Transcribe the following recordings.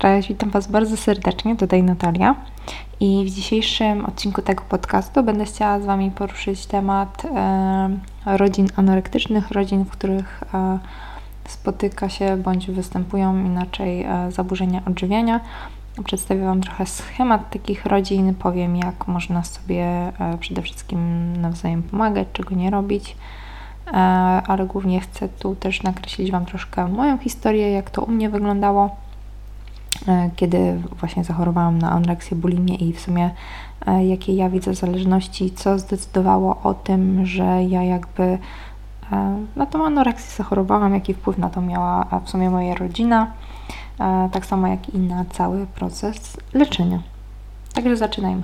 Cześć, witam Was bardzo serdecznie, tutaj Natalia. I w dzisiejszym odcinku tego podcastu będę chciała z Wami poruszyć temat e, rodzin anorektycznych, rodzin, w których e, spotyka się bądź występują inaczej e, zaburzenia odżywiania. Przedstawię Wam trochę schemat takich rodzin, powiem jak można sobie e, przede wszystkim nawzajem pomagać, czego nie robić e, ale głównie chcę tu też nakreślić Wam troszkę moją historię, jak to u mnie wyglądało. E, kiedy właśnie zachorowałam na anoreksję, bulimię i w sumie e, jakie ja widzę zależności, co zdecydowało o tym, że ja jakby e, na tą anoreksję zachorowałam, jaki wpływ na to miała w sumie moja rodzina, tak samo jak i na cały proces leczenia. Także zaczynajmy.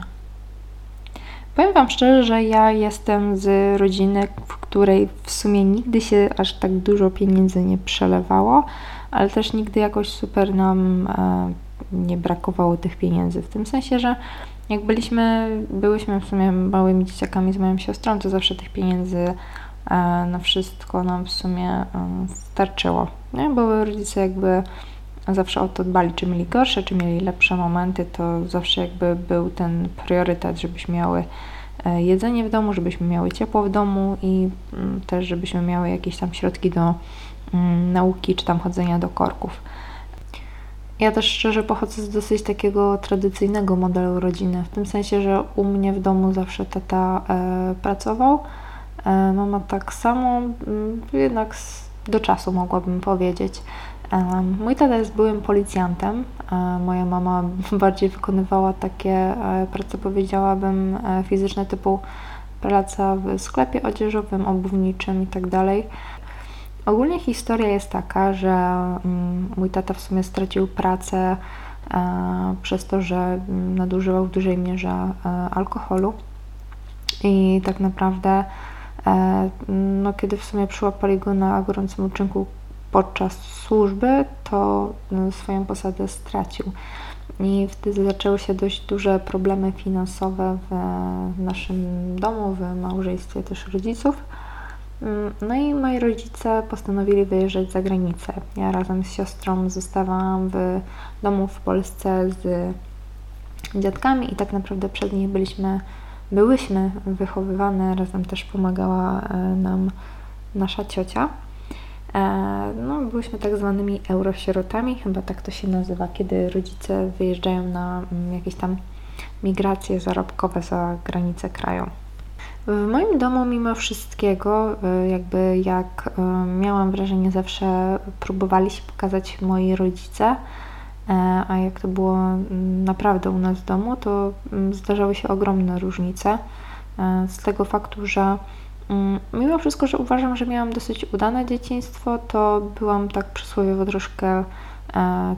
Powiem Wam szczerze, że ja jestem z rodziny, w której w sumie nigdy się aż tak dużo pieniędzy nie przelewało ale też nigdy jakoś super nam e, nie brakowało tych pieniędzy. W tym sensie, że jak byliśmy, byłyśmy w sumie małymi dzieciakami z moją siostrą, to zawsze tych pieniędzy e, na wszystko nam w sumie e, starczyło. Nie? Bo rodzice jakby zawsze o to dbali, czy mieli gorsze, czy mieli lepsze momenty, to zawsze jakby był ten priorytet, żebyśmy miały jedzenie w domu, żebyśmy miały ciepło w domu i mm, też żebyśmy miały jakieś tam środki do nauki czy tam chodzenia do korków. Ja też szczerze pochodzę z dosyć takiego tradycyjnego modelu rodziny, w tym sensie, że u mnie w domu zawsze tata e, pracował, e, mama tak samo, mm, jednak do czasu mogłabym powiedzieć. E, mój tata jest byłym policjantem, e, moja mama bardziej wykonywała takie e, prace, powiedziałabym, e, fizyczne typu praca w sklepie odzieżowym, obuwniczym itd. Ogólnie historia jest taka, że mm, mój tata w sumie stracił pracę e, przez to, że mm, nadużywał w dużej mierze e, alkoholu. I tak naprawdę, e, no, kiedy w sumie przyłapali go na gorącym uczynku podczas służby, to swoją posadę stracił. I wtedy zaczęły się dość duże problemy finansowe w naszym domu, w małżeństwie też rodziców. No i moi rodzice postanowili wyjeżdżać za granicę. Ja razem z siostrą zostawałam w domu w Polsce z dziadkami i tak naprawdę przed nich byliśmy, byłyśmy wychowywane, razem też pomagała e, nam nasza ciocia. E, no, byłyśmy tak zwanymi eurosierotami, chyba tak to się nazywa, kiedy rodzice wyjeżdżają na mm, jakieś tam migracje zarobkowe za granicę kraju. W moim domu, mimo wszystkiego, e, jakby jak e, miałam wrażenie, zawsze próbowali się pokazać moi rodzice, e, a jak to było naprawdę u nas w domu, to zdarzały się ogromne różnice. Z tego faktu, że mimo wszystko, że uważam, że miałam dosyć udane dzieciństwo, to byłam tak przysłowiowo troszkę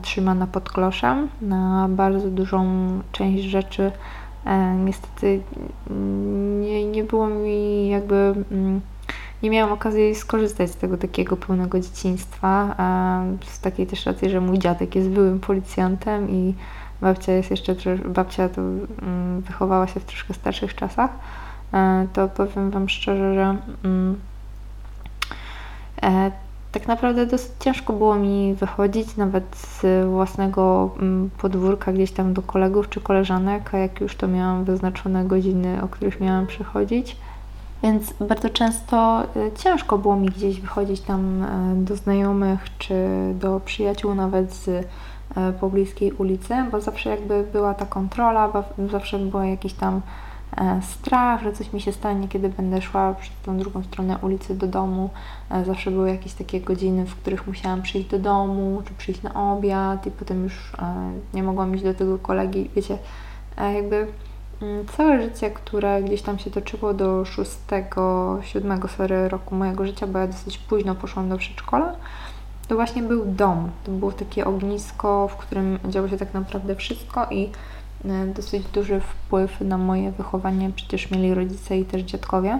trzymana pod kloszem na bardzo dużą część rzeczy niestety nie, nie było mi jakby. Mm, nie miałam okazji skorzystać z tego takiego pełnego dzieciństwa. Z takiej też racji, że mój dziadek jest byłym policjantem i babcia jest jeszcze, babcia to mm, wychowała się w troszkę starszych czasach. E, to powiem Wam szczerze, że mm, e, tak naprawdę dosyć ciężko było mi wychodzić nawet z własnego mm, podwórka gdzieś tam do kolegów czy koleżanek, a jak już to miałam wyznaczone godziny, o których miałam przychodzić. Więc bardzo często y, ciężko było mi gdzieś wychodzić tam y, do znajomych czy do przyjaciół nawet z y, pobliskiej ulicy, bo zawsze jakby była ta kontrola, zawsze było jakieś tam E, strach, że coś mi się stanie, kiedy będę szła przez tą drugą stronę ulicy do domu. E, zawsze były jakieś takie godziny, w których musiałam przyjść do domu, czy przyjść na obiad i potem już e, nie mogłam iść do tego kolegi. Wiecie, jakby mm, całe życie, które gdzieś tam się toczyło do 6, 7 sorry, roku mojego życia, bo ja dosyć późno poszłam do przedszkola, to właśnie był dom. To było takie ognisko, w którym działo się tak naprawdę wszystko i E, dosyć duży wpływ na moje wychowanie przecież mieli rodzice i też dziadkowie.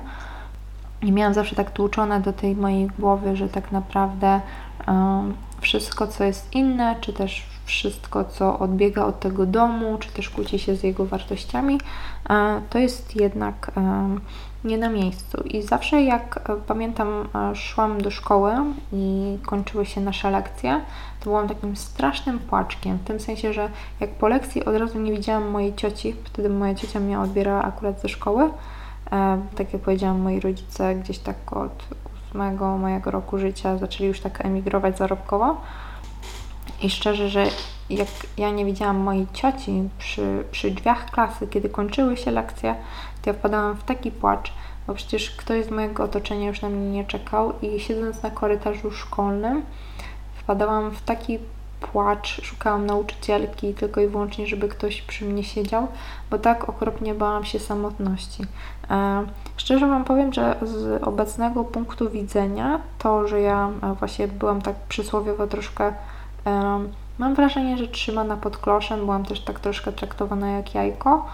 I miałam zawsze tak tłuczone do tej mojej głowy, że tak naprawdę um, wszystko, co jest inne, czy też wszystko, co odbiega od tego domu, czy też kłóci się z jego wartościami, to jest jednak nie na miejscu. I zawsze jak pamiętam, szłam do szkoły i kończyły się nasze lekcje, to byłam takim strasznym płaczkiem, w tym sensie, że jak po lekcji od razu nie widziałam mojej cioci, wtedy moja ciocia mnie odbierała akurat ze szkoły, tak jak powiedziałam, moi rodzice gdzieś tak od ósmego mojego roku życia zaczęli już tak emigrować zarobkowo. I szczerze, że jak ja nie widziałam mojej cioci przy, przy drzwiach klasy, kiedy kończyły się lekcje, to ja wpadałam w taki płacz, bo przecież ktoś z mojego otoczenia już na mnie nie czekał i siedząc na korytarzu szkolnym, wpadałam w taki płacz, szukałam nauczycielki tylko i wyłącznie, żeby ktoś przy mnie siedział, bo tak okropnie bałam się samotności. E, szczerze Wam powiem, że z obecnego punktu widzenia to, że ja e, właśnie byłam tak przysłowiowo troszkę e, mam wrażenie, że trzymana pod kloszem, byłam też tak troszkę traktowana jak jajko.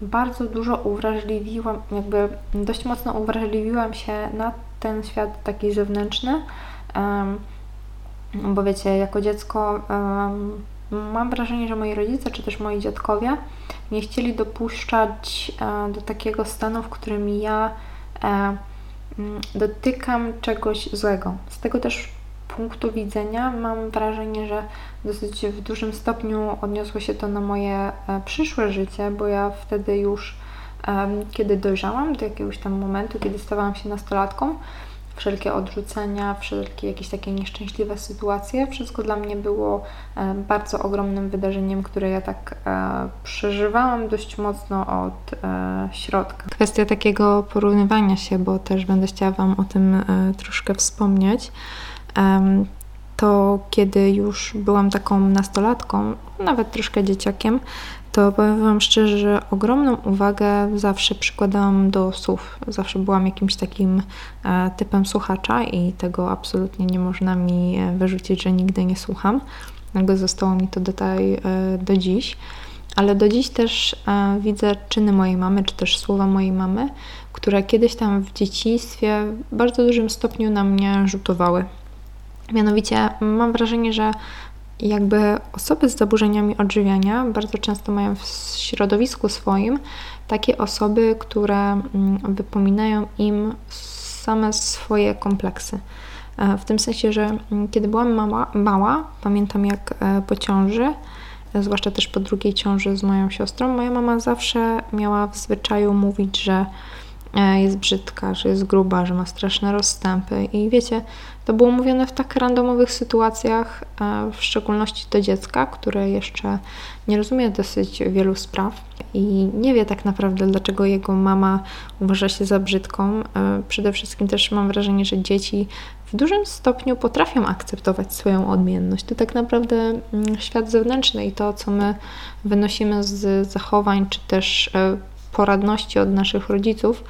Bardzo dużo uwrażliwiłam, jakby dość mocno uwrażliwiłam się na ten świat taki zewnętrzny, bo wiecie, jako dziecko mam wrażenie, że moi rodzice, czy też moi dziadkowie nie chcieli dopuszczać e, do takiego stanu, w którym ja e, dotykam czegoś złego. Z tego też punktu widzenia mam wrażenie, że dosyć w dużym stopniu odniosło się to na moje e, przyszłe życie, bo ja wtedy już, kiedy dojrzałam do jakiegoś tam momentu, kiedy stawałam się nastolatką, wszelkie odrzucenia, wszelkie jakieś takie nieszczęśliwe sytuacje. Wszystko dla mnie było bardzo ogromnym wydarzeniem, które ja tak e, przeżywałam dość mocno od e, środka. Kwestia takiego porównywania się, bo też będę chciała Wam o tym troszkę wspomnieć. To kiedy już byłam taką nastolatką, nawet troszkę dzieciakiem, to powiem Wam szczerze, że ogromną uwagę zawsze przykładałam do słów. Zawsze byłam jakimś takim e, typem słuchacza i tego absolutnie nie można mi e, wyrzucić, że nigdy nie słucham. Jakby zostało mi to tutaj e, do dziś. Ale do dziś też widzę czyny mojej mamy, czy też słowa mojej mamy, które kiedyś tam w dzieciństwie w bardzo dużym stopniu na mnie rzutowały. Mianowicie mam wrażenie, że jakby osoby z zaburzeniami odżywiania bardzo często mają w środowisku swoim takie osoby, które mm, wypominają im same swoje kompleksy. E, w tym sensie, że mm, kiedy byłam mała, mała pamiętam jak e, po ciąży, zwłaszcza też po drugiej ciąży z moją siostrą, moja mama zawsze miała w zwyczaju mówić, że E, jest brzydka, że jest gruba, że ma straszne rozstępy. I wiecie, to było mówione w tak randomowych sytuacjach, e, w szczególności do dziecka, które jeszcze nie rozumie dosyć wielu spraw i nie wie tak naprawdę, dlaczego jego mama uważa się za brzydką. E, przede wszystkim też mam wrażenie, że dzieci w dużym stopniu potrafią akceptować swoją odmienność. To tak naprawdę mm, świat zewnętrzny i to, co my wynosimy z zachowań, czy też poradności od naszych rodziców,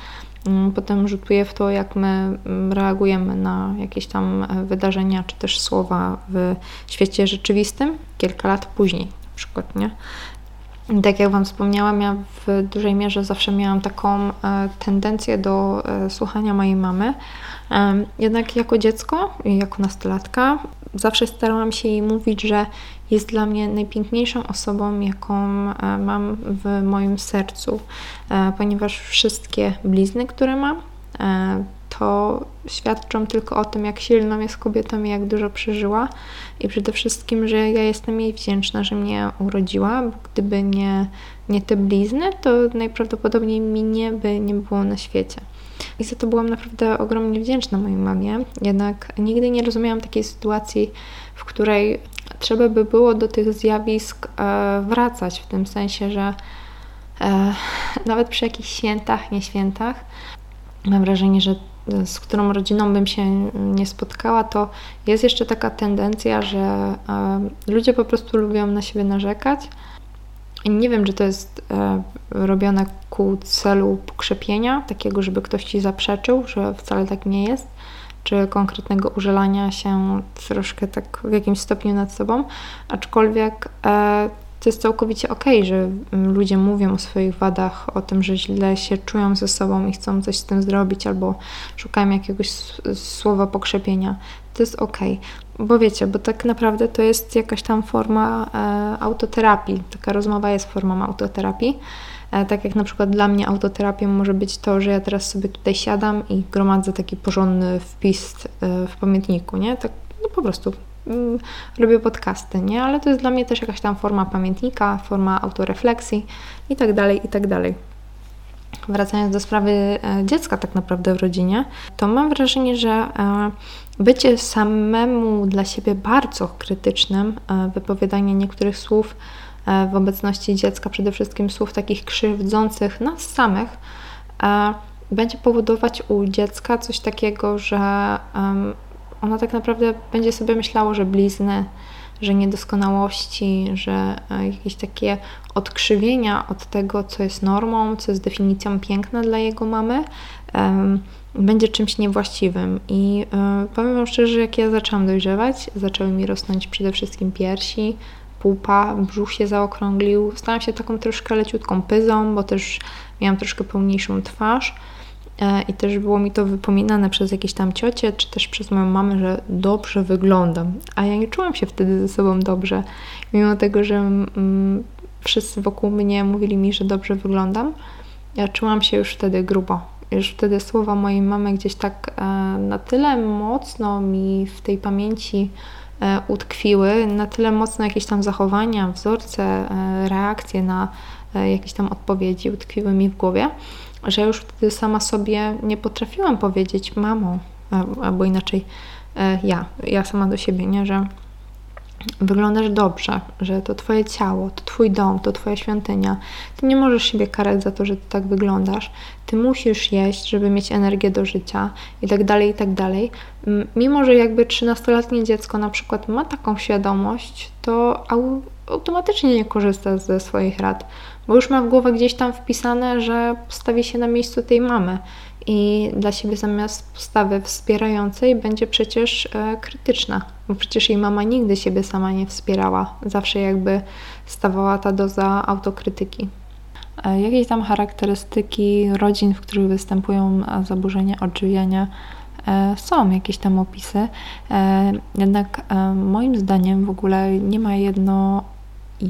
mm, potem rzutuje w to, jak my mm, reagujemy na jakieś tam e, wydarzenia, czy też słowa w świecie rzeczywistym kilka lat później, na przykład, nie? Tak jak Wam wspomniałam, ja w dużej mierze zawsze miałam taką e, tendencję do e, słuchania mojej mamy. Jednak jako dziecko jako nastolatka zawsze starałam się jej mówić, że jest dla mnie najpiękniejszą osobą, jaką e, mam w moim sercu, e, ponieważ wszystkie blizny, które mam, e, to świadczą tylko o tym, jak silną jest kobietą i jak dużo przeżyła. I przede wszystkim, że ja jestem jej wdzięczna, że mnie urodziła, bo gdyby nie, nie te blizny, to najprawdopodobniej mi nie by nie było na świecie. I za to byłam naprawdę ogromnie wdzięczna mojej mamie. Jednak nigdy nie rozumiałam takiej sytuacji, w której trzeba by było do tych zjawisk e, wracać, w tym sensie, że e, nawet przy jakichś świętach, nie świętach, mam wrażenie, że z którą rodziną bym się nie spotkała, to jest jeszcze taka tendencja, że e, ludzie po prostu lubią na siebie narzekać. I nie wiem, czy to jest robione ku celu pokrzepienia, takiego, żeby ktoś ci zaprzeczył, że wcale tak nie jest, czy konkretnego użalania się troszkę tak w jakimś stopniu nad sobą, aczkolwiek e, to jest całkowicie ok, że mm, ludzie mówią o swoich wadach, o tym, że źle się czują ze sobą i chcą coś z tym zrobić, albo szukają jakiegoś słowa pokrzepienia. To jest ok. Bo wiecie, bo tak naprawdę to jest jakaś tam forma e, autoterapii. Taka rozmowa jest formą autoterapii. E, tak jak na przykład dla mnie autoterapią może być to, że ja teraz sobie tutaj siadam i gromadzę taki porządny wpis e, w pamiętniku, nie? Tak no po prostu mm, robię podcasty, nie? Ale to jest dla mnie też jakaś tam forma pamiętnika, forma autorefleksji i tak dalej, i tak dalej. Wracając do sprawy e, dziecka tak naprawdę w rodzinie, to mam wrażenie, że bycie samemu dla siebie bardzo krytycznym, wypowiadanie niektórych słów E, w obecności dziecka, przede wszystkim słów takich krzywdzących nas samych, e, będzie powodować u dziecka coś takiego, że ono tak naprawdę będzie sobie myślało, że blizny, że niedoskonałości, że e, jakieś takie odkrzywienia od tego, co jest normą, co jest definicją piękna dla jego mamy, będzie czymś niewłaściwym. I powiem Wam szczerze, że jak ja zaczęłam dojrzewać, zaczęły mi rosnąć przede wszystkim piersi, pupa, brzuch się zaokrąglił. Stałam się taką troszkę leciutką pyzą, bo też miałam troszkę pełniejszą twarz. E, I też było mi to wypominane przez jakieś tam ciocie, czy też przez moją mamę, że dobrze wyglądam. A ja nie czułam się wtedy ze sobą dobrze. Mimo tego, że mm, wszyscy wokół mnie mówili mi, że dobrze wyglądam, ja czułam się już wtedy grubo. Już wtedy słowa mojej mamy gdzieś tak e, na tyle mocno mi w tej pamięci E, utkwiły, na tyle mocno jakieś tam zachowania, wzorce, e, reakcje na e, jakieś tam odpowiedzi utkwiły mi w głowie, że już wtedy sama sobie nie potrafiłam powiedzieć mamo, albo inaczej ja, ja sama do siebie, nie, że wyglądasz dobrze, że to Twoje ciało, to Twój dom, to Twoja świątynia. Ty nie możesz siebie karać za to, że Ty tak wyglądasz. Ty musisz jeść, żeby mieć energię do życia i tak dalej, i tak dalej. Mimo, że jakby 13-letnie dziecko na przykład ma taką świadomość, to automatycznie nie korzysta ze swoich rad, bo już ma w głowę gdzieś tam wpisane, że postawi się na miejscu tej mamy. I dla siebie zamiast postawy wspierającej będzie przecież e, krytyczna, bo przecież jej mama nigdy siebie sama nie wspierała, zawsze jakby stawała ta doza autokrytyki. E, jakieś tam charakterystyki rodzin, w których występują e, zaburzenia odżywiania, są jakieś tam opisy, jednak moim zdaniem w ogóle nie ma jedno,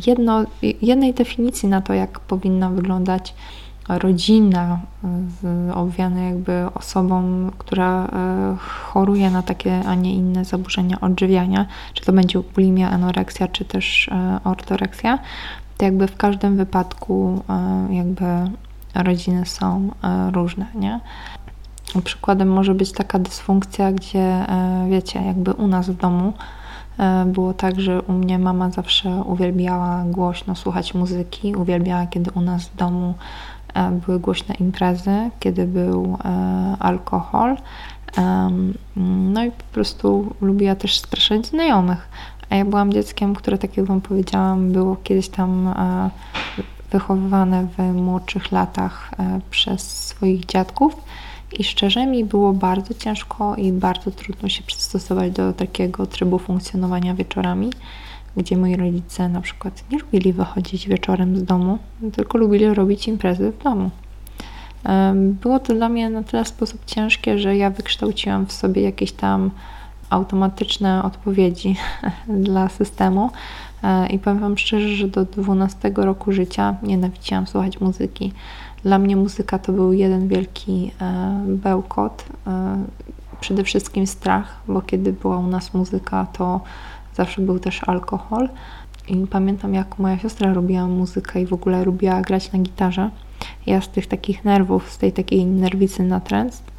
jedno, jednej definicji na to, jak powinna wyglądać rodzina obwiana jakby osobą, która e, choruje na takie, a nie inne zaburzenia odżywiania, czy to będzie bulimia, anoreksja, czy też e, ortoreksja, to jakby w każdym wypadku e, jakby rodziny są różne, nie? Przykładem może być taka dysfunkcja, gdzie wiecie, jakby u nas w domu było tak, że u mnie mama zawsze uwielbiała głośno słuchać muzyki, uwielbiała, kiedy u nas w domu E, były głośne imprezy, kiedy był e, alkohol. No i po prostu lubiła też straszać znajomych. A ja byłam dzieckiem, które, tak jak Wam powiedziałam, było kiedyś tam e, wychowywane w młodszych latach przez swoich dziadków. I szczerze mi było bardzo ciężko i bardzo trudno się przystosować do takiego trybu funkcjonowania wieczorami gdzie moi rodzice na przykład nie lubili wychodzić wieczorem z domu, tylko lubili robić imprezy w domu. Było to dla mnie na tyle sposób ciężkie, że ja wykształciłam w sobie jakieś tam automatyczne odpowiedzi dla systemu. E, I powiem Wam szczerze, że do 12 roku życia nienawidziłam słuchać muzyki. Dla mnie muzyka to był jeden wielki e, bełkot, e, przede wszystkim strach, bo kiedy była u nas muzyka, to zawsze był też alkohol. I pamiętam, jak moja siostra robiła muzykę i w ogóle lubiła grać na gitarze. Ja z tych takich nerwów, z tej takiej nerwicy natręstw,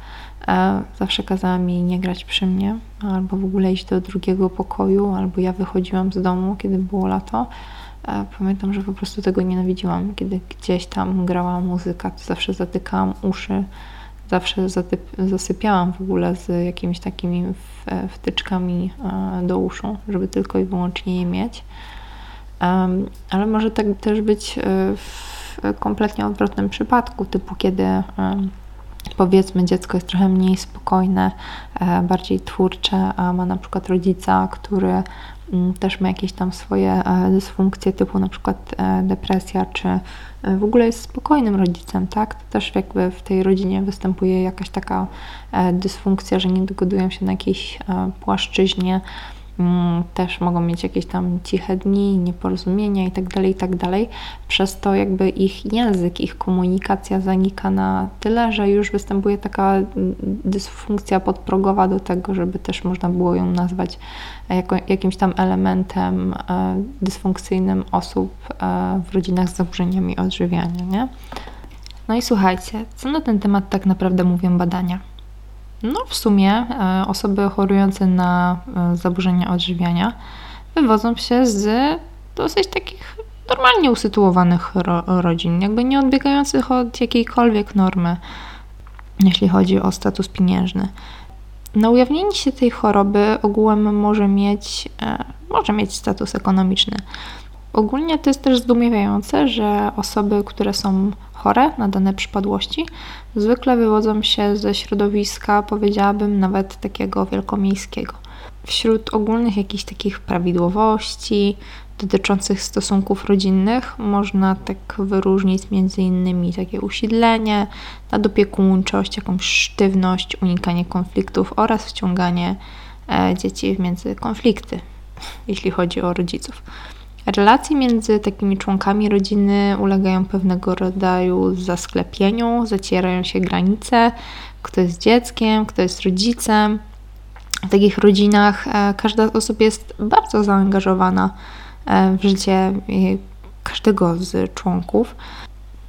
e, zawsze kazała mi nie grać przy mnie, albo w ogóle iść do drugiego pokoju, albo ja wychodziłam z domu, kiedy było lato. Pamiętam, że po prostu tego nienawidziłam. Kiedy gdzieś tam grała muzyka, to zawsze zatykałam uszy, zawsze zasypiałam w ogóle z jakimiś takimi wtyczkami e, do uszu, żeby tylko i wyłącznie je mieć. Ale może tak też być e, w kompletnie odwrotnym przypadku, typu kiedy powiedzmy dziecko jest trochę mniej spokojne, e, bardziej twórcze, a ma na przykład rodzica, który też ma jakieś tam swoje dysfunkcje typu na przykład depresja, czy w ogóle jest spokojnym rodzicem, tak? To też jakby w tej rodzinie występuje jakaś taka dysfunkcja, że nie dogadują się na jakiejś płaszczyźnie Mm, też mogą mieć jakieś tam ciche dni, nieporozumienia itd., tak itd. Tak Przez to jakby ich język, ich komunikacja zanika na tyle, że już występuje taka mm, dysfunkcja podprogowa do tego, żeby też można było ją nazwać jako, jakimś tam elementem e, dysfunkcyjnym osób e, w rodzinach z zaburzeniami odżywiania. Nie? No i słuchajcie, co na ten temat tak naprawdę mówią badania? No, w sumie e, osoby chorujące na e, zaburzenia odżywiania wywodzą się z dosyć takich normalnie usytuowanych ro rodzin, jakby nie odbiegających od jakiejkolwiek normy, jeśli chodzi o status pieniężny. Na ujawnienie się tej choroby ogółem może mieć, e, może mieć status ekonomiczny. Ogólnie to jest też zdumiewające, że osoby, które są chore na dane przypadłości, zwykle wywodzą się ze środowiska, powiedziałabym, nawet takiego wielkomiejskiego. Wśród ogólnych jakichś takich prawidłowości dotyczących stosunków rodzinnych można tak wyróżnić innymi takie usiedlenie, nadopiekuńczość, jakąś sztywność, unikanie konfliktów oraz wciąganie e, dzieci w między konflikty, jeśli chodzi o rodziców. Relacje między takimi członkami rodziny ulegają pewnego rodzaju zasklepieniu, zacierają się granice, kto jest dzieckiem, kto jest rodzicem. W takich rodzinach e, każda z osób jest bardzo zaangażowana e, w życie każdego z członków.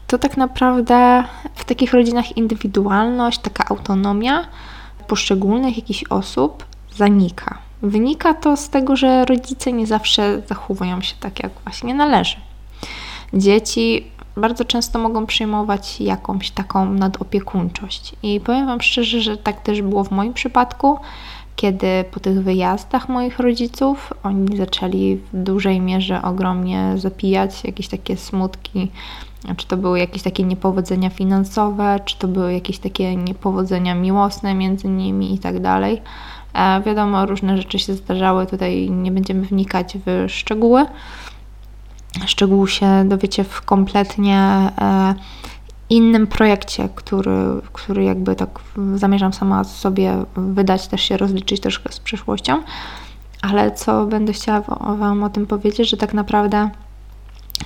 To tak naprawdę w takich rodzinach indywidualność, taka autonomia poszczególnych jakichś osób zanika. Wynika to z tego, że rodzice nie zawsze zachowują się tak, jak właśnie należy. Dzieci bardzo często mogą przyjmować jakąś taką nadopiekuńczość. I powiem Wam szczerze, że tak też było w moim przypadku, kiedy po tych wyjazdach moich rodziców oni zaczęli w dużej mierze ogromnie zapijać jakieś takie smutki, czy to były jakieś takie niepowodzenia finansowe, czy to były jakieś takie niepowodzenia miłosne między nimi i tak dalej. Wiadomo, różne rzeczy się zdarzały, tutaj nie będziemy wnikać w szczegóły. Szczegół się dowiecie w kompletnie e, innym projekcie, który, który jakby tak zamierzam sama sobie wydać, też się rozliczyć troszkę z przyszłością. Ale co będę chciała Wam o tym powiedzieć, że tak naprawdę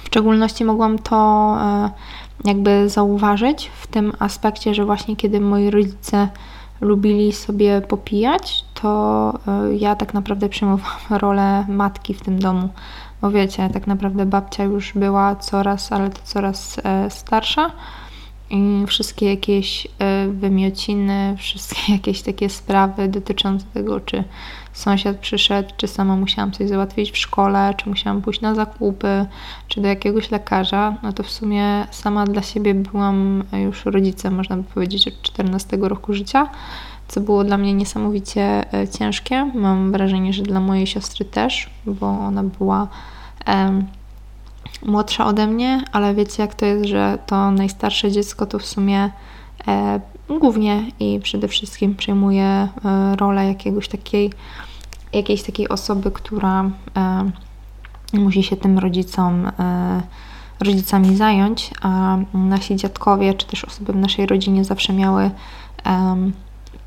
w szczególności mogłam to e, jakby zauważyć w tym aspekcie, że właśnie kiedy moi rodzice lubili sobie popijać, to e, ja tak naprawdę przyjmowałam rolę matki w tym domu. Bo wiecie, tak naprawdę babcia już była coraz, ale to coraz e, starsza i wszystkie jakieś e, wymiociny, wszystkie jakieś takie sprawy dotyczące tego, czy sąsiad przyszedł, czy sama musiałam coś załatwić w szkole, czy musiałam pójść na zakupy, czy do jakiegoś lekarza, no to w sumie sama dla siebie byłam już rodzicem, można by powiedzieć, od 14 roku życia, co było dla mnie niesamowicie e, ciężkie. Mam wrażenie, że dla mojej siostry też, bo ona była młodsza ode mnie, ale wiecie jak to jest, że to najstarsze dziecko to w sumie e, głównie i przede wszystkim przejmuje e, rolę jakiegoś takiej, jakiejś takiej osoby, która e, musi się tym rodzicom e, rodzicami zająć, a nasi dziadkowie czy też osoby w naszej rodzinie zawsze miały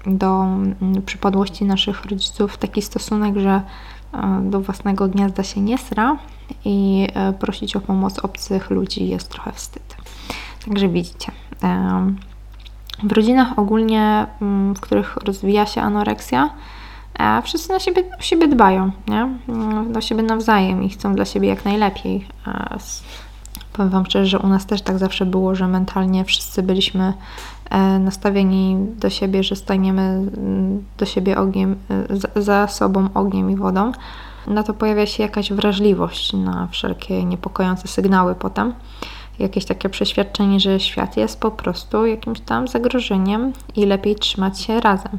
do przypadłości naszych rodziców taki stosunek, że do własnego gniazda się nie sra i e, prosić o pomoc obcych ludzi jest trochę wstyd. Także widzicie. W rodzinach ogólnie, mm, w których rozwija się anoreksja, e, wszyscy na siebie, o siebie dbają, nie? do siebie nawzajem i chcą dla siebie jak najlepiej. E, powiem Wam szczerze, że u nas też tak zawsze było, że mentalnie wszyscy byliśmy nastawieni do siebie, że staniemy mm, do siebie ogniem, za sobą ogniem i wodą na to pojawia się jakaś wrażliwość na wszelkie niepokojące sygnały potem. Jakieś takie przeświadczenie, że świat jest po prostu jakimś tam zagrożeniem i lepiej trzymać się razem.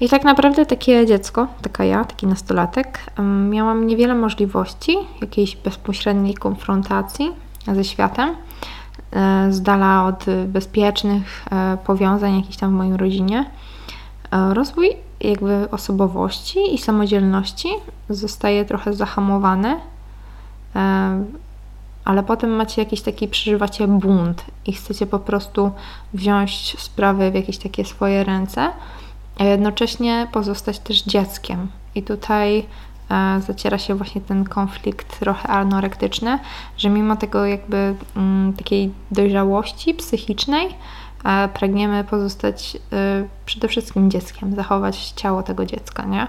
I tak naprawdę takie dziecko, taka ja, taki nastolatek, miałam niewiele możliwości jakiejś bezpośredniej konfrontacji ze światem, e, z dala od bezpiecznych e, powiązań jakichś tam w mojej rodzinie. E, rozwój jakby osobowości i samodzielności zostaje trochę zahamowany, e, ale potem macie jakiś taki, przeżywacie bunt i chcecie po prostu wziąć sprawy w jakieś takie swoje ręce, a jednocześnie pozostać też dzieckiem I tutaj e, zaciera się właśnie ten konflikt trochę anorektyczny, że mimo tego jakby mm, takiej dojrzałości psychicznej e, pragniemy pozostać e, przede wszystkim dzieckiem, zachować ciało tego dziecka, nie?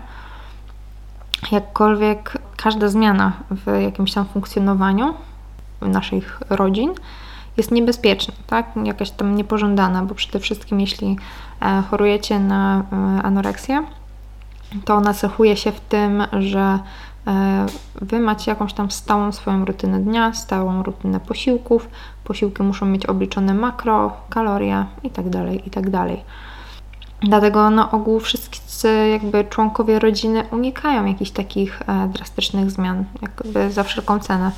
Jakkolwiek każda zmiana w jakimś tam funkcjonowaniu naszych rodzin jest niebezpieczna, tak? jakaś tam niepożądana, bo przede wszystkim jeśli e, chorujecie na e, anoreksję, to ona cechuje się w tym, że e, Wy macie jakąś tam stałą swoją rutynę dnia, stałą rutynę posiłków. Posiłki muszą mieć obliczone makro, kalorie itd., tak itd. Tak Dlatego na ogół wszyscy jakby członkowie rodziny unikają jakichś takich drastycznych zmian, jakby za wszelką cenę.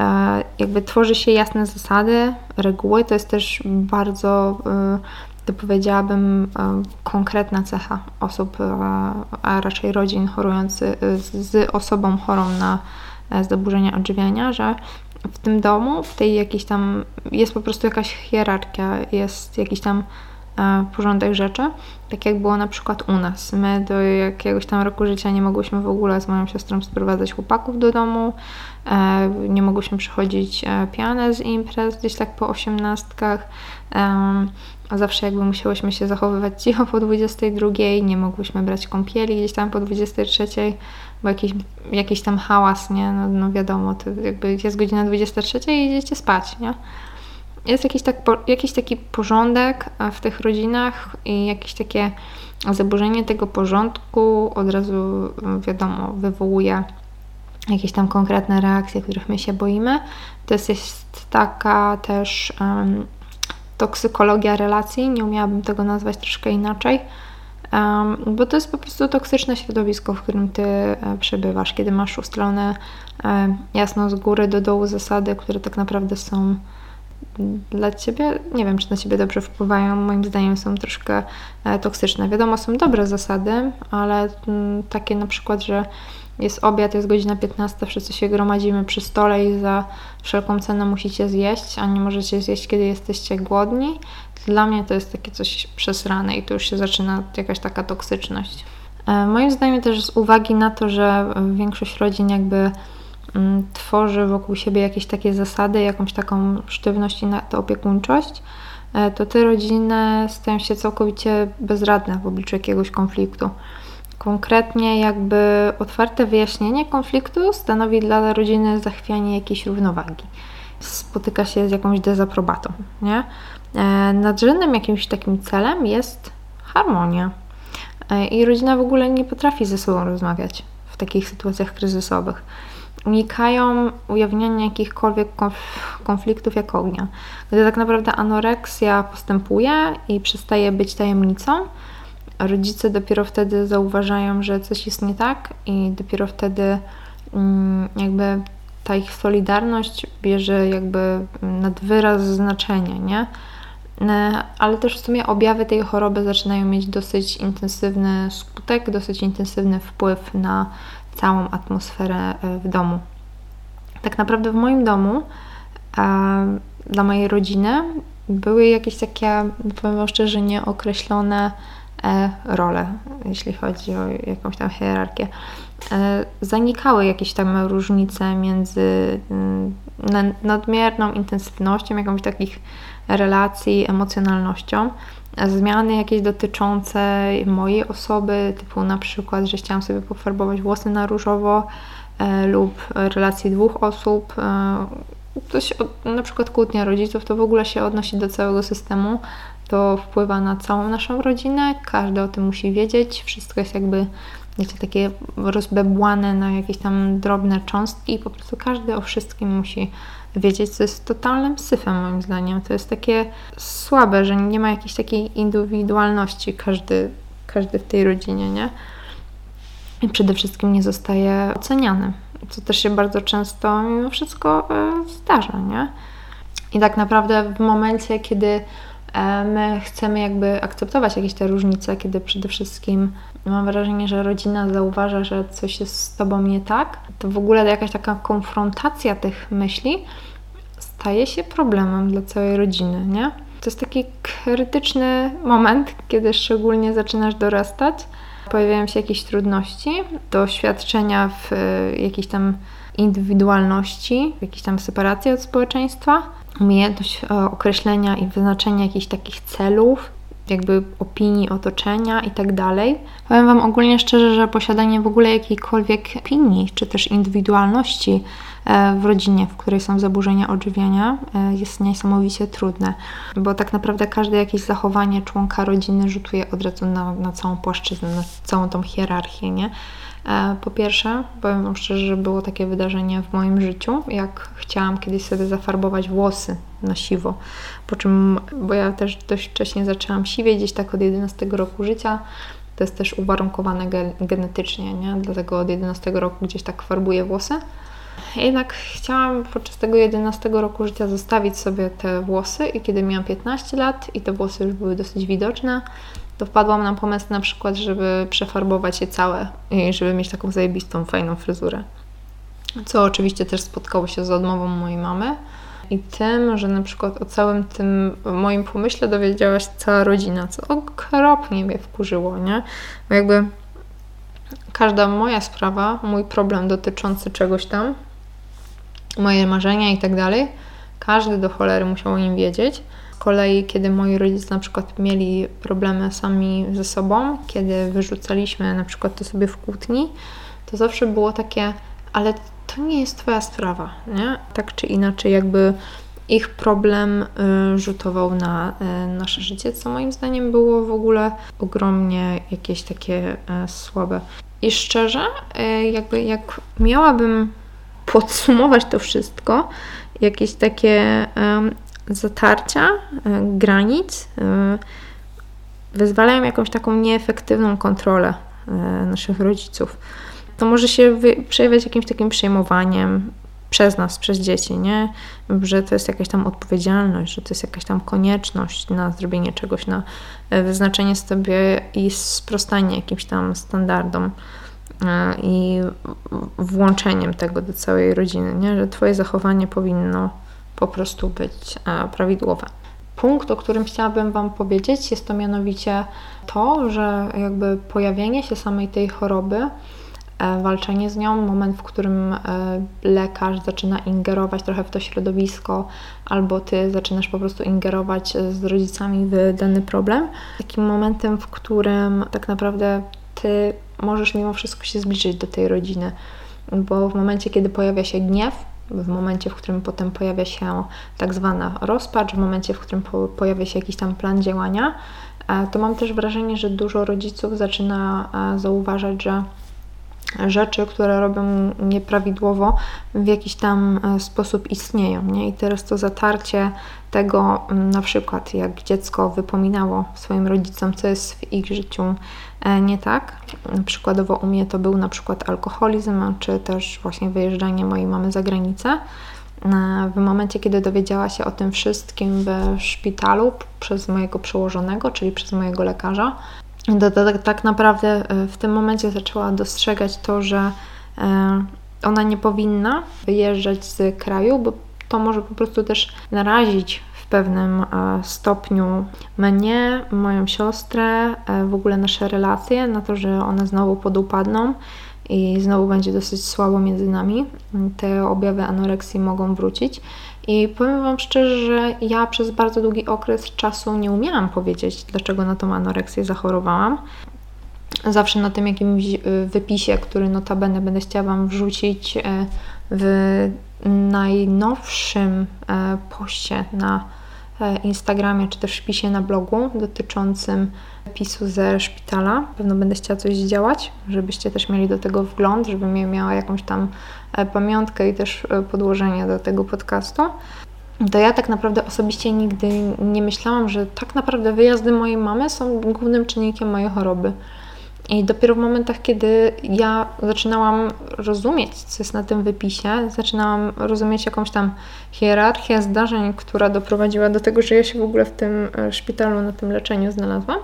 E, jakby tworzy się jasne zasady, reguły. To jest też bardzo, e, to powiedziałabym, e, konkretna cecha osób, a raczej rodzin chorujących z osobą chorą na zaburzenia odżywiania, że w tym domu, w tej jakiejś tam, jest po prostu jakaś hierarchia, jest jakiś tam porządek rzeczy, tak jak było na przykład u nas. My do jakiegoś tam roku życia nie mogłyśmy w ogóle z moją siostrą sprowadzać chłopaków do domu, e, nie mogłyśmy przychodzić e, piane z imprez gdzieś tak po osiemnastkach, a zawsze jakby musiałyśmy się zachowywać cicho po 22, nie mogłyśmy brać kąpieli gdzieś tam po 23, bo jakiś, jakiś tam hałas, nie? No, no wiadomo, to jakby jest godzina 23 i idziecie spać, nie? jest jakiś, tak, jakiś taki porządek e, w tych rodzinach i jakieś takie zaburzenie tego porządku od razu, e, wiadomo, wywołuje jakieś tam konkretne reakcje, których my się boimy. To jest, jest taka też um, toksykologia relacji, nie umiałabym tego nazwać troszkę inaczej, bo to jest po prostu toksyczne środowisko, w którym ty e, przebywasz, kiedy masz ustalone e, jasno z góry do dołu zasady, które tak naprawdę są dla ciebie, nie wiem, czy na ciebie dobrze wpływają, moim zdaniem są troszkę e, toksyczne. Wiadomo, są dobre zasady, ale mm, takie na przykład, że jest obiad, jest godzina 15, wszyscy się gromadzimy przy stole i za wszelką cenę musicie zjeść, a nie możecie zjeść, kiedy jesteście głodni. Dla mnie to jest takie coś przesrane i tu już się zaczyna jakaś taka toksyczność. E, moim zdaniem też z uwagi na to, że większość rodzin jakby tworzy wokół siebie jakieś takie zasady, jakąś taką sztywność i opiekuńczość, e, to te rodziny stają się całkowicie bezradne w obliczu jakiegoś konfliktu. Konkretnie jakby otwarte wyjaśnienie konfliktu stanowi dla rodziny zachwianie jakiejś równowagi. Spotyka się z jakąś dezaprobatą, nie? E, nadrzędnym jakimś takim celem jest harmonia. E, I rodzina w ogóle nie potrafi ze sobą rozmawiać w takich sytuacjach kryzysowych unikają ujawniania jakichkolwiek konfliktów jak ognia. Gdy tak naprawdę anoreksja postępuje i przestaje być tajemnicą, rodzice dopiero wtedy zauważają, że coś jest nie tak i dopiero wtedy mm, jakby ta ich solidarność bierze jakby nad wyraz znaczenia, nie? Ale też w sumie objawy tej choroby zaczynają mieć dosyć intensywny skutek, dosyć intensywny wpływ na całą atmosferę e, w domu. Tak naprawdę w moim domu e, dla mojej rodziny były jakieś takie, powiem szczerze, nieokreślone e, role, jeśli chodzi o jakąś tam hierarchię. Zanikały jakieś tam różnice między mm, nadmierną intensywnością jakąś takich relacji, emocjonalnością, zmiany jakieś dotyczące mojej osoby, typu na przykład, że chciałam sobie pofarbować włosy na różowo e, lub relacji dwóch osób. E, to się, na przykład kłótnia rodziców, to w ogóle się odnosi do całego systemu. To wpływa na całą naszą rodzinę, każdy o tym musi wiedzieć, wszystko jest jakby wiecie, takie rozbebłane na jakieś tam drobne cząstki i po prostu każdy o wszystkim musi wiedzieć, co jest totalnym syfem moim zdaniem. To jest takie słabe, że nie ma jakiejś takiej indywidualności każdy, każdy w tej rodzinie, nie? I przede wszystkim nie zostaje oceniany, co też się bardzo często mimo wszystko e, zdarza, nie? I tak naprawdę w momencie, kiedy e, my chcemy jakby akceptować jakieś te różnice, kiedy przede wszystkim mam wrażenie, że rodzina zauważa, że coś jest z tobą nie tak, to w ogóle jakaś taka konfrontacja tych myśli staje się problemem dla całej rodziny, nie? To jest taki krytyczny moment, kiedy szczególnie zaczynasz dorastać. Pojawiają się jakieś trudności, doświadczenia w jakiejś tam indywidualności, w jakiejś tam separacji od społeczeństwa, umiejętność określenia i wyznaczenia jakichś takich celów, jakby opinii otoczenia i tak dalej. Powiem Wam ogólnie szczerze, że posiadanie w ogóle jakiejkolwiek opinii, czy też indywidualności e, w rodzinie, w której są zaburzenia odżywiania, e, jest niesamowicie trudne, bo tak naprawdę każde jakieś zachowanie członka rodziny rzutuje od razu na, na całą płaszczyznę, na całą tą hierarchię, nie? E, po pierwsze, powiem Wam szczerze, że było takie wydarzenie w moim życiu, jak chciałam kiedyś sobie zafarbować włosy na siwo, po czym, bo ja też dość wcześnie zaczęłam siwieć, gdzieś tak od 11 roku życia, to jest też uwarunkowane genetycznie, nie? dlatego od 11 roku gdzieś tak farbuję włosy. Jednak chciałam podczas tego 11 roku życia zostawić sobie te włosy i kiedy miałam 15 lat i te włosy już były dosyć widoczne, to wpadłam na pomysł na przykład, żeby przefarbować je całe i żeby mieć taką zajebistą, fajną fryzurę. Co oczywiście też spotkało się z odmową mojej mamy i tym, że na przykład o całym tym moim pomyśle dowiedziała się cała rodzina, co okropnie mnie wkurzyło, nie? Bo jakby każda moja sprawa, mój problem dotyczący czegoś tam, moje marzenia i tak dalej, każdy do cholery musiał o nim wiedzieć kolei, kiedy moi rodzice na przykład mieli problemy sami ze sobą, kiedy wyrzucaliśmy na przykład to sobie w kłótni, to zawsze było takie, ale to nie jest Twoja sprawa, nie? Tak czy inaczej, jakby ich problem y, rzutował na y, nasze życie, co moim zdaniem było w ogóle ogromnie jakieś takie y, słabe. I szczerze, jakby jak miałabym podsumować to wszystko, jakieś takie zatarcia e, granic e, wyzwalają jakąś taką nieefektywną kontrolę e, naszych rodziców. To może się przejawiać jakimś takim przejmowaniem przez nas, przez dzieci, nie? Że to jest jakaś tam odpowiedzialność, że to jest jakaś tam konieczność na zrobienie czegoś, na wyznaczenie sobie i sprostanie jakimś tam standardom i włączeniem tego do całej rodziny, nie? Że Twoje zachowanie powinno po prostu być e, prawidłowe. Punkt, o którym chciałabym Wam powiedzieć, jest to mianowicie to, że jakby pojawienie się samej tej choroby, e, walczenie z nią, moment, w którym e, lekarz zaczyna ingerować trochę w to środowisko, albo Ty zaczynasz po prostu ingerować z rodzicami w dany problem, takim momentem, w którym tak naprawdę Ty możesz mimo wszystko się zbliżyć do tej rodziny, bo w momencie, kiedy pojawia się gniew, w momencie, w którym potem pojawia się tak zwana rozpacz, w momencie, w którym po, pojawia się jakiś tam plan działania, e, to mam też wrażenie, że dużo rodziców zaczyna e, zauważać, że rzeczy, które robią nieprawidłowo, w jakiś tam e, sposób istnieją. Nie? I teraz to zatarcie tego, na przykład jak dziecko wypominało swoim rodzicom, co jest w ich życiu nie tak. Przykładowo u mnie to był na przykład alkoholizm, czy też właśnie wyjeżdżanie mojej mamy za granicę. E, w momencie, kiedy dowiedziała się o tym wszystkim w szpitalu przez mojego przełożonego, czyli przez mojego lekarza, to, to, tak naprawdę e, w tym momencie zaczęła dostrzegać to, że ona nie powinna wyjeżdżać z kraju, bo to może po prostu też narazić pewnym e, stopniu mnie, moją siostrę, e, w ogóle nasze relacje, na to, że one znowu podupadną i znowu będzie dosyć słabo między nami. Te objawy anoreksji mogą wrócić. I powiem Wam szczerze, że ja przez bardzo długi okres czasu nie umiałam powiedzieć, dlaczego na tą anoreksję zachorowałam. Zawsze na tym jakimś e, wypisie, który notabene będę chciała Wam wrzucić w najnowszym poście na Instagramie czy też wpisie na blogu dotyczącym pisu ze szpitala. Pewno będę chciała coś zdziałać, żebyście też mieli do tego wgląd, żebym miała jakąś tam e, pamiątkę i też e, podłożenie do tego podcastu. To ja tak naprawdę osobiście nigdy nie myślałam, że tak naprawdę wyjazdy mojej mamy są głównym czynnikiem mojej choroby. I dopiero w momentach, kiedy ja zaczynałam rozumieć, co jest na tym wypisie, zaczynałam rozumieć jakąś tam hierarchię zdarzeń, która doprowadziła do tego, że ja się w ogóle w tym e, szpitalu, na tym leczeniu znalazłam,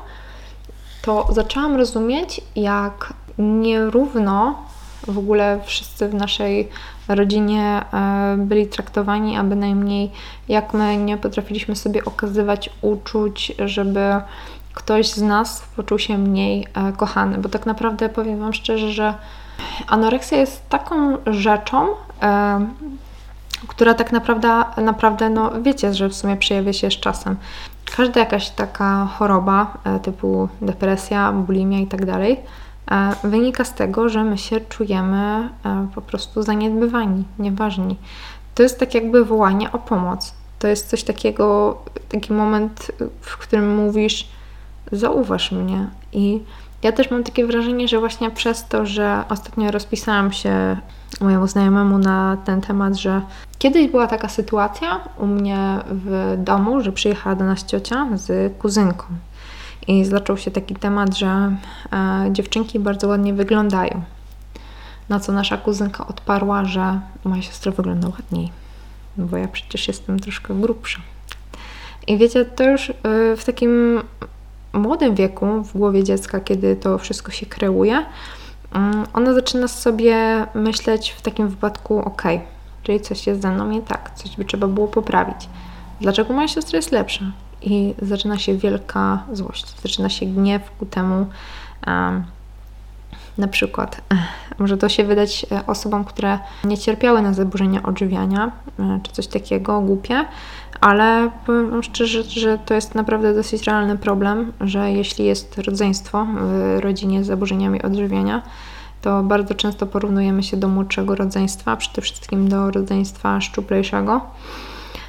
to zaczęłam rozumieć, jak nierówno w ogóle wszyscy w naszej rodzinie e, byli traktowani, a bynajmniej jak my nie potrafiliśmy sobie okazywać uczuć, żeby ktoś z nas poczuł się mniej e, kochany, bo tak naprawdę powiem Wam szczerze, że anoreksja jest taką rzeczą, e, która tak naprawdę, naprawdę, no wiecie, że w sumie przejawia się z czasem. Każda jakaś taka choroba e, typu depresja, bulimia i tak dalej wynika z tego, że my się czujemy po prostu zaniedbywani, nieważni. To jest tak jakby wołanie o pomoc. To jest coś takiego, taki moment, w którym mówisz, zauważ mnie. I ja też mam takie wrażenie, że właśnie przez to, że ostatnio rozpisałam się mojemu znajomemu na ten temat, że kiedyś była taka sytuacja u mnie w domu, że przyjechała do nas ciocia z kuzynką. I zaczął się taki temat, że e, dziewczynki bardzo ładnie wyglądają. Na co nasza kuzynka odparła, że moja siostra wygląda ładniej, bo ja przecież jestem troszkę grubsza. I wiecie, to już y, w takim młodym wieku, w głowie dziecka, kiedy to wszystko się kreuje, mm, ona zaczyna sobie myśleć w takim wypadku, ok, czyli coś jest ze mną nie tak, coś by trzeba było poprawić. Dlaczego moja siostra jest lepsza? I zaczyna się wielka złość, zaczyna się gniew ku temu, um, na przykład, może to się wydać e, osobom, które nie cierpiały na zaburzenia odżywiania, e, czy coś takiego, głupie, ale powiem szczerze, że to jest naprawdę dosyć realny problem, że jeśli jest rodzeństwo w rodzinie z zaburzeniami odżywiania, to bardzo często porównujemy się do młodszego rodzeństwa, przede wszystkim do rodzeństwa szczuplejszego.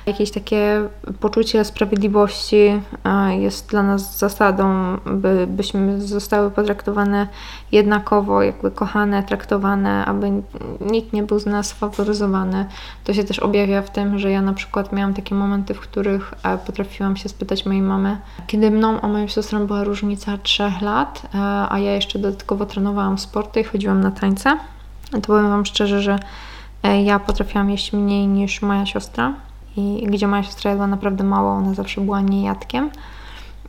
Jakieś takie poczucie sprawiedliwości e, jest dla nas zasadą, by, byśmy zostały potraktowane jednakowo, jakby kochane, traktowane, aby nikt nie był z nas faworyzowany. To się też objawia w tym, że ja na przykład miałam takie momenty, w których e, potrafiłam się spytać mojej mamy, kiedy mną a moją siostrą była różnica 3 lat, e, a ja jeszcze dodatkowo trenowałam sporty i chodziłam na tańce. To powiem Wam szczerze, że ja potrafiłam jeść mniej niż moja siostra i gdzie moja siostra jadła naprawdę mało, ona zawsze była niejadkiem,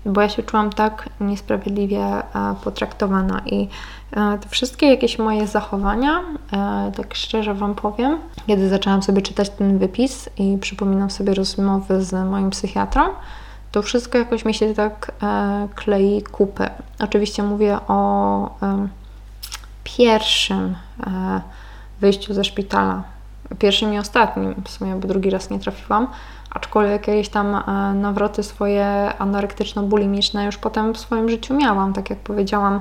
bo ja się czułam tak niesprawiedliwie e, potraktowana i e, te wszystkie jakieś moje zachowania, e, tak szczerze Wam powiem, kiedy zaczęłam sobie czytać ten wypis i przypominam sobie rozmowy z moim psychiatrą, to wszystko jakoś mi się tak klei kupy. Oczywiście mówię o pierwszym wyjściu ze szpitala, pierwszym i ostatnim, w sumie, bo drugi raz nie trafiłam, aczkolwiek jakieś tam e, nawroty swoje anorektyczno-bulimiczne już potem w swoim życiu miałam, tak jak powiedziałam,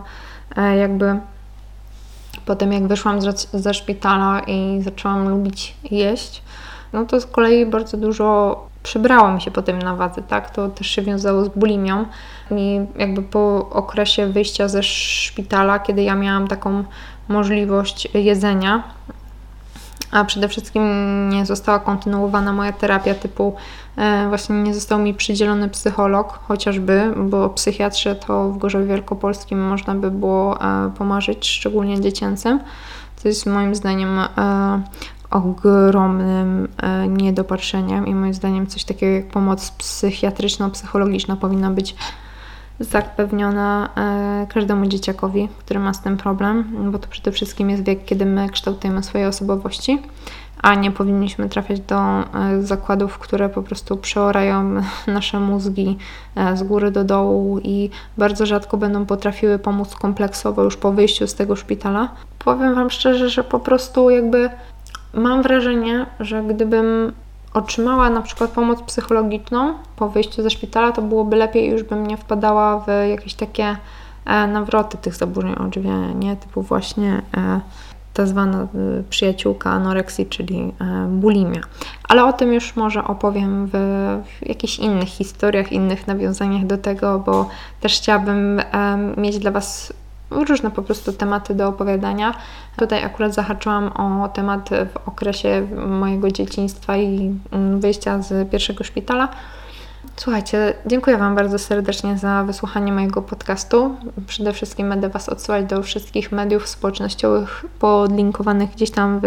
e, jakby potem jak wyszłam ze szpitala i zaczęłam lubić jeść, no to z kolei bardzo dużo przybrało mi się po tym na wadze, tak? To też się wiązało z bulimią. I jakby po okresie wyjścia ze szpitala, kiedy ja miałam taką możliwość jedzenia, a przede wszystkim nie została kontynuowana moja terapia typu e, właśnie nie został mi przydzielony psycholog chociażby, bo psychiatrze to w Gorzowie Wielkopolskim można by było e, pomarzyć, szczególnie dziecięcym. To jest moim zdaniem e, ogromnym niedopatrzeniem i moim zdaniem coś takiego jak pomoc psychiatryczno-psychologiczna powinna być zapewniona e, każdemu dzieciakowi, który ma z tym problem, bo to przede wszystkim jest wiek, kiedy my kształtujemy swoje osobowości, a nie powinniśmy trafiać do e, zakładów, które po prostu przeorają nasze mózgi e, z góry do dołu i bardzo rzadko będą potrafiły pomóc kompleksowo już po wyjściu z tego szpitala. Powiem Wam szczerze, że po prostu jakby mam wrażenie, że gdybym otrzymała na przykład pomoc psychologiczną po wyjściu ze szpitala, to byłoby lepiej, już bym nie wpadała w jakieś takie e, nawroty tych zaburzeń odżywiania, nie? Typu właśnie e, ta zwana e, przyjaciółka anoreksji, czyli bulimia. Ale o tym już może opowiem w, w jakichś innych historiach, innych nawiązaniach do tego, bo też chciałabym mieć dla Was różne po prostu tematy do opowiadania. Tutaj akurat zahaczyłam o temat w okresie mojego dzieciństwa i mm, wyjścia z pierwszego szpitala. Słuchajcie, dziękuję Wam bardzo serdecznie za wysłuchanie mojego podcastu. Przede wszystkim będę Was odsyłać do wszystkich mediów społecznościowych podlinkowanych gdzieś tam w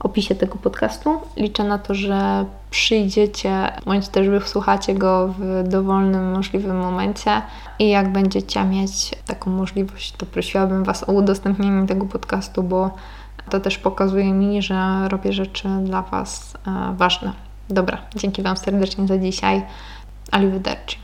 opisie tego podcastu. Liczę na to, że przyjdziecie, bądź też wysłuchacie go w dowolnym możliwym momencie i jak będziecie mieć taką możliwość, to prosiłabym Was o udostępnienie tego podcastu, bo to też pokazuje mi, że robię rzeczy dla Was e, ważne. Dobra, dzięki Wam serdecznie za dzisiaj. Arrivederci.